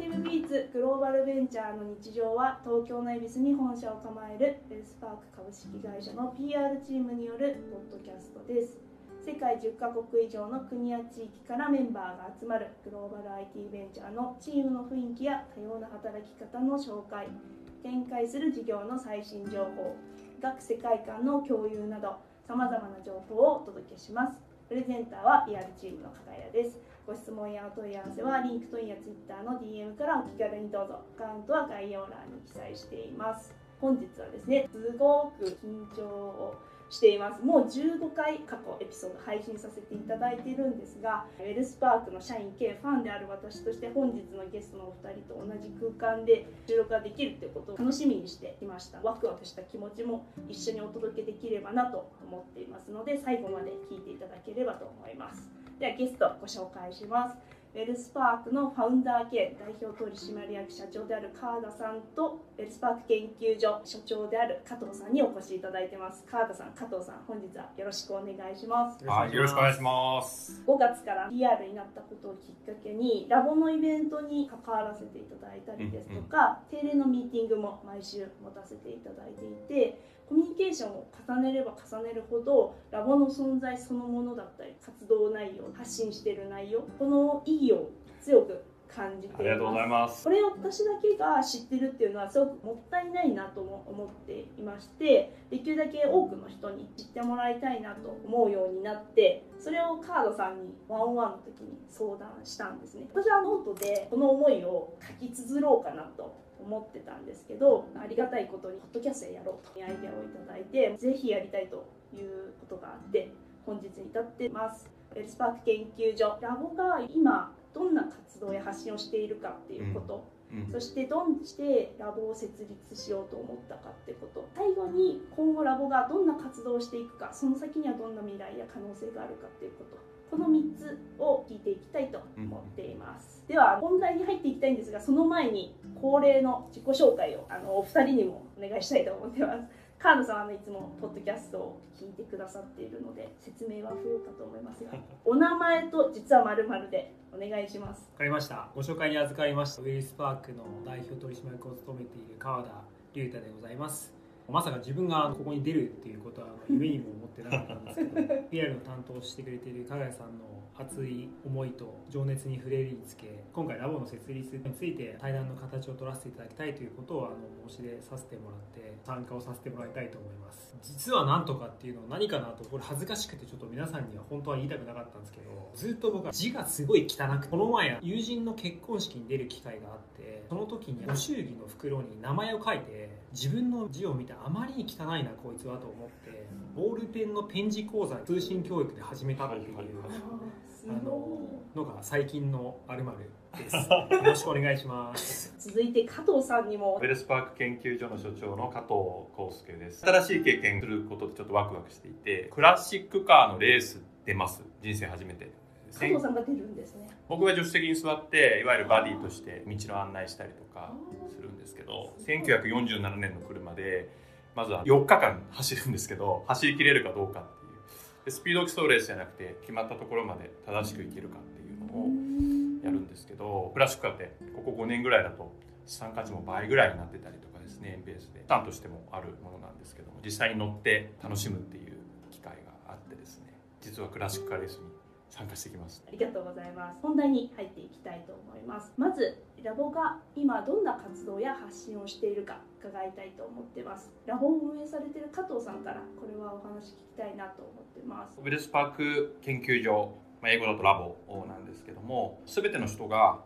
ティブビーツグローバルベンチャーの日常は東京の恵比寿に本社を構えるベルスパーク株式会社の PR チームによるポッドキャストです。世界10カ国以上の国や地域からメンバーが集まるグローバル IT ベンチャーのチームの雰囲気や多様な働き方の紹介展開する事業の最新情報学世界観の共有などさまざまな情報をお届けします。プレゼンターは PR チームの加賀谷です。ご質問やお問い合わせは LinkedIn や Twitter の DM からお気軽にどうぞ。アカウントは概要欄に記載しています。本日はですねすごく緊張をしています。もう15回過去エピソード配信させていただいているんですが WealthPark の社員兼ファンである私として本日のゲストのお二人と同じ空間で収録ができるということを楽しみにしていました。ワクワクした気持ちも一緒にお届けできればなと思っていますので最後まで聞いていただければと思います。ではゲストご紹介します。ウェルスパークのファウンダー兼代表取締役社長である川田さんとウェルスパーク研究所所長である加藤さんにお越しいただいてます。川田さん加藤さん本日はよろしくお願いします。はいよろしくお願いします5月から PR になったことをきっかけにラボのイベントに関わらせていただいたりですとか、うんうん、定例のミーティングも毎週持たせていただいていてコミュニケーションを重ねれば重ねるほどラボの存在そのものだったり活動内容発信している内容この意義を強く感じてありがとうございます。これを私だけが知ってるっていうのはすごくもったいないなとも思っていましてできるだけ多くの人に知ってもらいたいなと思うようになってそれをカードさんに one-on-one の時に相談したんですね。私はノートでこの思いを書き綴ろうかなと思ってたんですけどありがたいことにポッドキャストでやろうというアイデアをいただいてぜひやりたいということがあって本日に至ってますエルスパーク研究所ラボが今どんな活動や発信をしているかっていうこと、うん。うん、そしてどうしてラボを設立しようと思ったかってこと。最後に今後ラボがどんな活動をしていくかその先にはどんな未来や可能性があるかっていうこと。この3つを聞いていきたいと思っています、うん、では本題に入っていきたいんですがその前に恒例の自己紹介をあのお二人にもお願いしたいと思ってますカードさんはいつもポッドキャストを聞いてくださっているので説明は不要かと思いますが お名前と実はまるでお願いします。わかりました。ご紹介に預かりました。ウェイスパークの代表取締役を務めている川田龍太でございます。まさか自分がここに出るっていうことは夢にも思ってなかったんですけど PR の担当してくれている加賀谷さんの熱い思いと情熱に触れるにつけ今回ラボの設立について対談の形を取らせていただきたいということをあの申し出させてもらって参加をさせてもらいたいと思います。実は何とかっていうのは何かなとこれ恥ずかしくてちょっと皆さんには本当は言いたくなかったんですけどずっと僕は字がすごい汚くこの前友人の結婚式に出る機会があってその時にご祝儀の袋に名前を書いて自分の字を見てあまりに汚いなこいつはと思ってボールペンのペン字講座通信教育で始めたっていうあののが最近のあるまるです。よろしくお願いします。続いて加藤さんにも。ウェルスパーク研究所の所長の加藤康介です。新しい経験することでちょっとワクワクしていて、クラシックカーのレース出ます。人生初めて。加藤さんが出るんですね。僕が助手席に座っていわゆるバディとして道の案内したりとかするんですけど、1947年の車でまずは4日間走るんですけど、走りきれるかどうかでスピード競うレースじゃなくて決まったところまで正しくいけるかっていうのをやるんですけどクラシックカーってここ5年ぐらいだと資産価値も倍ぐらいになってたりとかですねベースでターンとしてもあるものなんですけども実際に乗って楽しむっていう機会があってですね実はクラシックカーレースに参加してきます。ありがとうございます。本題に入っていきたいと思います。まずラボが今どんな活動や発信をしているか伺いたいと思ってます。ラボを運営されている加藤さんからこれはお話聞きたいなと思ってます。ウィルスパーク研究所、まあ、英語だとラボなんですけども全ての人が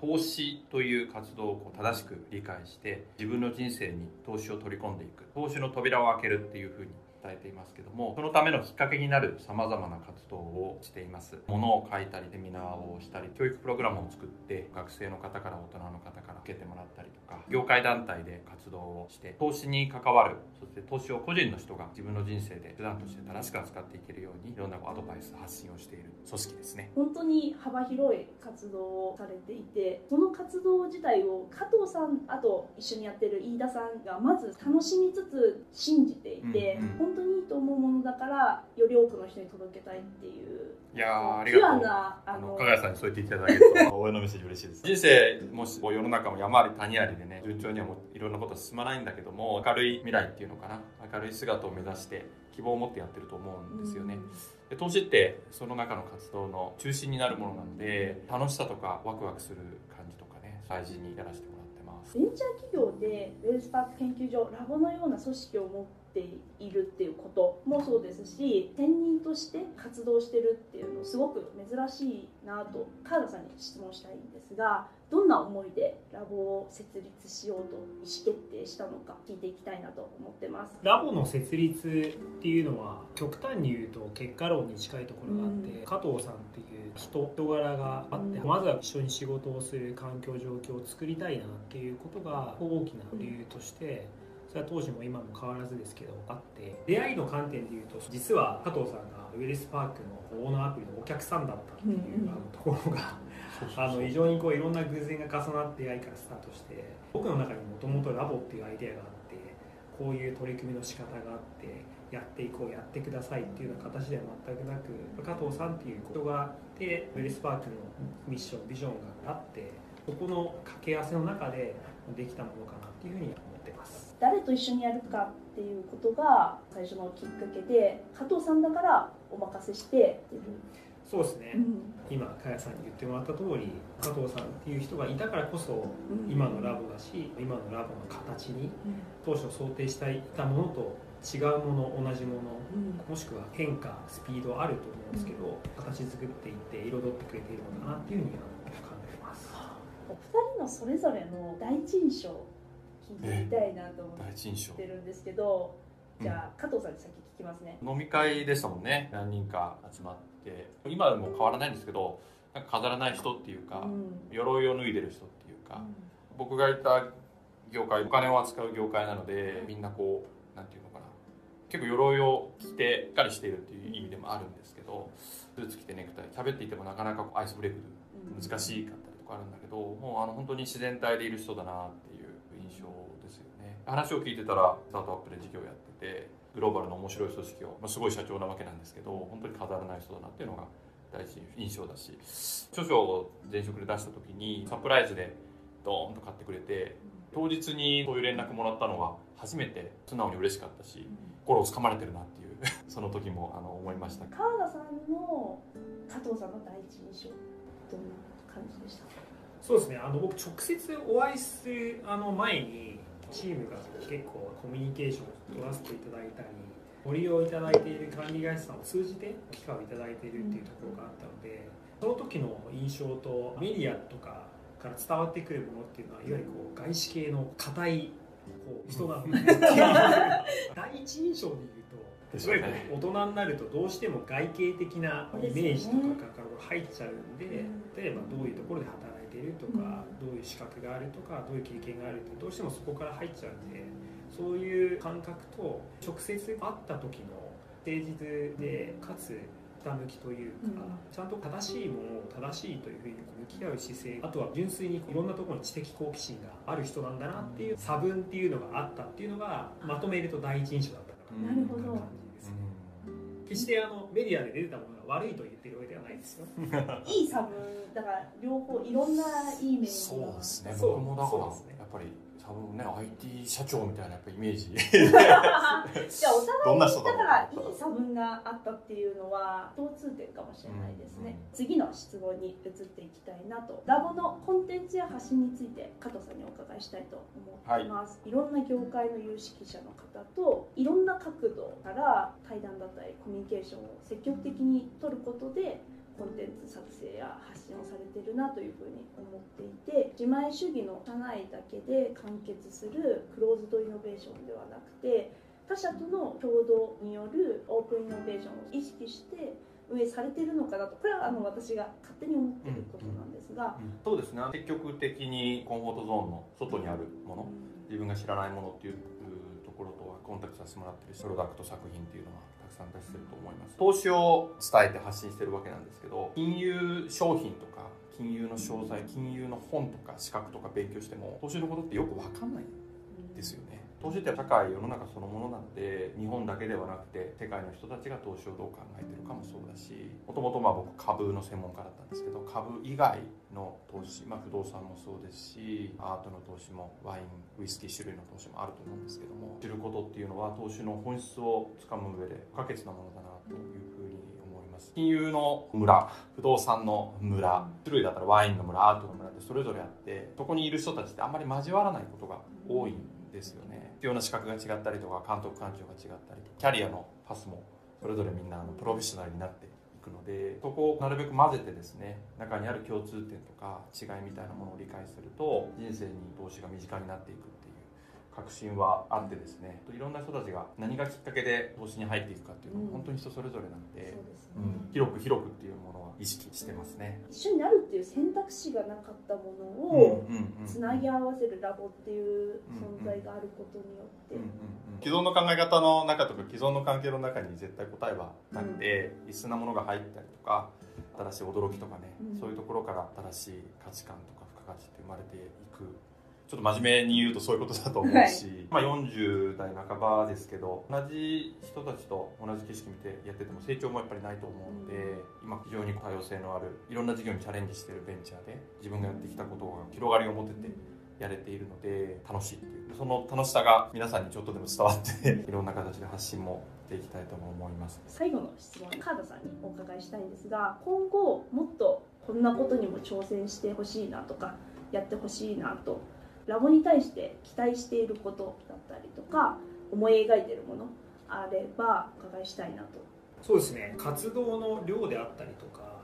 投資という活動を正しく理解して自分の人生に投資を取り込んでいく。投資の扉を開けるっていうふうに伝えていますけどもそのためのきっかけになるさまざまな活動をしています。物を書いたりセミナーをしたり教育プログラムを作って学生の方から大人の方から受けてもらったりとか業界団体で活動をして投資に関わるそして投資を個人の人が自分の人生で手段として正しく扱っていけるようにいろんなアドバイス発信をしている組織ですね。本当に幅広い活動をされていてその活動自体を加藤さんあと一緒にやってる飯田さんがまず楽しみつつ信じていて、うんうん、本当にいいと思うものだからより多くの人に届けたいっていう。いやーありがとう。なああのの加賀谷さんにそう言っていただけると。応援のメッセージ嬉しいです人生もし世の中も山あり谷ありでね順調にはもういろんなことは進まないんだけども明るい未来っていうのかな。明るい姿を目指して希望を持ってやってると思うんですよね、で投資ってその中の活動の中心になるものなので楽しさとかワクワクする感じとかね大事にやらせてもらってます。ベンチャー企業でウェルスパーク研究所ラボのような組織を持っているっていうこともそうですし専任として活動してるっていうのすごく珍しいなと川田さんに質問したいんですがどんな思いでラボを設立しようと意思決定したのか聞いていきたいなと思ってます。ラボの設立っていうのは極端に言うと結果論に近いところがあって、うん加藤さんっていう人人柄があって、うんまずは一緒に仕事をする環境状況を作りたいなっていうことが大きな理由として、それは当時も今も変わらずですけどあって出会いの観点で言うと実は加藤さんがウェルスパークのオーナーアプリのお客さんだったっていう、うんあのところがあの非常にこういろんな偶然が重なって出会いからスタートして僕の中にもともとラボっていうアイデアがあってこういう取り組みの仕方があってやっていこうやってくださいっていうような形では全くなく加藤さんっていうことがあってウェルスパークのミッションビジョンがあってそこの掛け合わせの中でできたものかなっていうふうに思ってます。誰と一緒にやるかっていうことが最初のきっかけで加藤さんだからお任せしてっていう。そうですね、うん。今加谷さんに言ってもらった通り加藤さんっていう人がいたからこそうん。今のラボだし今のラボの形に当初想定していたものと違うもの同じものうん。もしくは変化スピードあると思うんですけど、形作っていって彩ってくれているのかなっていうふうには考えてます。お二人のそれぞれの第一印象聞いてみたいなと思ってるんですけど、じゃあ加藤さんに先聞きますね。飲み会でしたもんね。何人か集まって。今でも変わらないんですけどなんか飾らない人っていうか、うん。鎧を脱いでる人っていうか、僕がいた業界お金を扱う業界なのでみんなこうなんていうのかな。結構鎧を着てしっかりしているっていう意味でもあるんですけどスーツ着てネクタイ喋っていてもなかなかこうアイスブレイクうん難しかったりとかあるんだけどもうあの本当に自然体でいる人だなって話を聞いてたらスタートアップで事業やっててグローバルの面白い組織を、まあ、すごい社長なわけなんですけど本当に飾らない人だなっていうのが第一印象だし。著書を前職で出した時にサプライズでドーンと買ってくれて当日にそういう連絡もらったのは初めて素直に嬉しかったし心をつかまれてるなっていう その時もあの思いました。川田さんの加藤さんの第一印象どんな感じでした？か。そうですね。あの僕直接お会いするあの前にチームが結構コミュニケーションを取らせていただいたりご利用いただいている管理会社さんを通じて機会をいただいているっていうところがあったのでその時の印象とメディアとかから伝わってくるものっていうのはいわゆるこう外資系の硬いこう人なので 第一印象で言うとすごい大人になるとどうしても外形的なイメージとかから入っちゃうんで例えばどういうところで働いてるとかどういう資格があるとかどういう経験があるってどうしてもそこから入っちゃうんでそういう感覚と直接会った時の誠実でかつひたむきというか、うん。ちゃんと正しいものを正しいというふうに向き合う姿勢あとは純粋にいろんなところに知的好奇心がある人なんだなっていう差分っていうのがあったっていうのがまとめると第一印象だったかななるほど。決してあのメディアで出てたものが悪いと言ってるわけではないですよ。いい差分だから両方いろんないい面そうですね。僕もだからそうですね。やっぱり多分ね IT 社長みたいなやっぱイメージ。じゃあお互いだからいい差分があったっていうのは共通点かもしれないですね、うん。次の質問に移っていきたいなと。ラボのコンテンツや発信について加藤さんにお伺いしたいと思っています、い、ろんな業界の有識者の方といろんな角度から対談だったりコミュニケーションを積極的に取ることでコンテンツ作成や発信をされてるなというふうに思っていて自前主義の社内だけで完結するクローズドイノベーションではなくて他社との共同によるオープンイノベーションを意識して運営されているのかなとこれはあの私が勝手に思っていることなんですが、そうですね。積極的にコンフォートゾーンの外にあるもの自分が知らないものっていうところとはコンタクトさせてもらってるしプロダクト作品っていうのは。たくさん出してると思います。投資を伝えて発信してるわけなんですけど金融商品とか金融の商材金融の本とか資格とか勉強しても投資のことってよく分かんないんですよね。投資って社会世の中そのものなので日本だけではなくて世界の人たちが投資をどう考えてるかもそうだしもともとまあ僕株の専門家だったんですけど株以外の投資、まあ、不動産もそうですしアートの投資もワインウイスキー種類の投資もあると思うんですけども知ることっていうのは投資の本質をつかむ上で不可欠なものだなというふうに思います。金融の村不動産の村種類だったらワインの村アートの村ってそれぞれあってそこにいる人たちってあんまり交わらないことが多いんですですよね。必要な資格が違ったりとか監督官庁が違ったりキャリアのパスもそれぞれみんなあのプロフェッショナルになっていくのでそこをなるべく混ぜてですね中にある共通点とか違いみたいなものを理解すると人生に投資が身近になっていくっていう。確信はあってですねいろんな人たちが何がきっかけで投資に入っていくかっていうのは本当に人それぞれなんで、そうですね、うん、広く広くっていうものは意識してますね。一緒になるっていう選択肢がなかったものをつなぎ合わせるラボっていう存在があることによって、既存の考え方の中とか既存の関係の中に絶対答えはなくて、必須なものが入ったりとか新しい驚きとかね、うん。そういうところから新しい価値観とか付加価値って生まれていくちょっと真面目に言うとそういうことだと思うし、まあ、40代半ばですけど同じ人たちと同じ景色見てやってても成長もやっぱりないと思うので、今非常に多様性のあるいろんな事業にチャレンジしているベンチャーで自分がやってきたことが広がりを持っててやれているので楽しいっていう。その楽しさが皆さんにちょっとでも伝わって いろんな形で発信もできたいとも思います。最後の質問川田さんにお伺いしたいんですが今後もっとこんなことにも挑戦してほしいなとかやってほしいなとラボに対して期待していることだったりとか思い描いてるものあればお伺いしたいなと。そうですね。活動の量であったりとか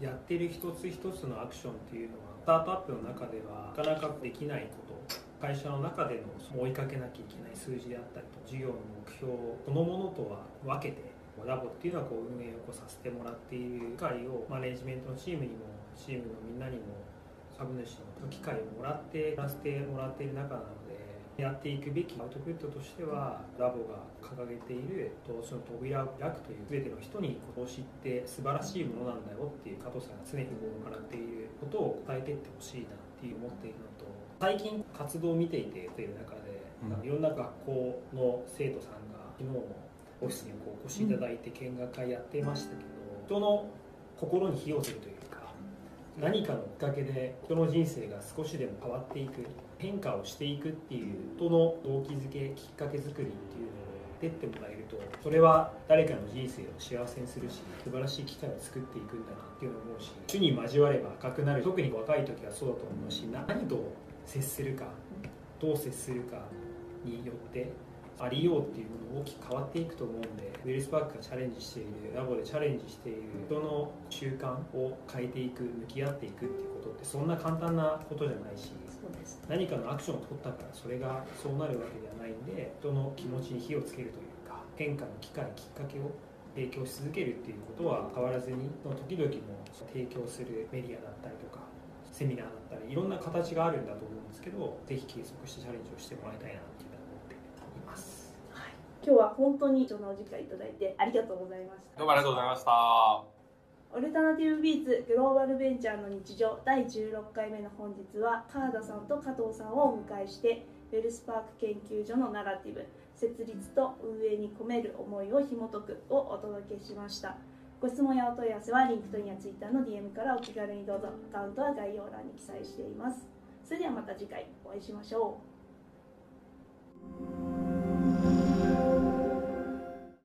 やってる一つ一つのアクションっていうのはスタートアップの中ではなかなかできないこと会社の中での追いかけなきゃいけない数字であったりと事業の目標そのものとは分けてラボっていうのはこう運営をこうさせてもらっている機会をマネジメントのチームにもチームのみんなにも株主の機会をもらってやらせてもらっている中なのでやっていくべきアウトプットとしてはラボが掲げている投資の扉を開くという全ての人に投資って素晴らしいものなんだよっていう加藤さんが常日頃からっていることを伝えていってほしいなっていう思っているのと最近活動を見ていてという中で、うん。いろんな学校の生徒さんが昨日もオフィスにこうお越しいただいて見学会やっていましたけど人の心に火をつけるというか何かのきっかけで人の人生が少しでも変わっていく変化をしていくっていう人の動機づけきっかけ作りっていうのを出ってもらえるとそれは誰かの人生を幸せにするし素晴らしい機会を作っていくんだなっていうのを思うし主に交われば赤くなる特に若い時はそうだと思うし何と接するかどう接するかによってありようっていうもの大きく変わっていくと思うんでウィルスパークがチャレンジしているラボでチャレンジしている人の習慣を変えていく向き合っていくっていうことってそんな簡単なことじゃないし何かのアクションを取ったからそれがそうなるわけではないんで人の気持ちに火をつけるというか変化の機会きっかけを提供し続けるっていうことは変わらずにの時々も提供するメディアだったりとかセミナーだったりいろんな形があるんだと思うんですけどぜひ継続してチャレンジをしてもらいたいなっていうふうに思っています。はい、今日は本当に貴重なお時間いただいてありがとうございました。どうもありがとうございました。オルタナティブビーツグローバルベンチャーの日常第16回目の本日は川田さんと加藤さんをお迎えしてウェルスパーク研究所のナラティブ設立と運営に込める思いを紐解くをお届けしました。ご質問やお問い合わせは LinkedIn やツイッターの DM からお気軽にどうぞ。アカウントは概要欄に記載しています。それではまた次回お会いしましょう